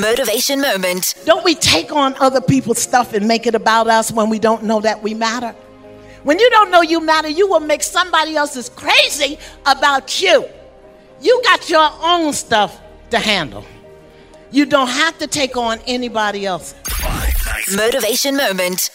Motivation moment. Don't we take on other people's stuff and make it about us when we don't know that we matter? When you don't know you matter, you will make somebody else's crazy about you. You got your own stuff to handle. You don't have to take on anybody else. Motivation moment.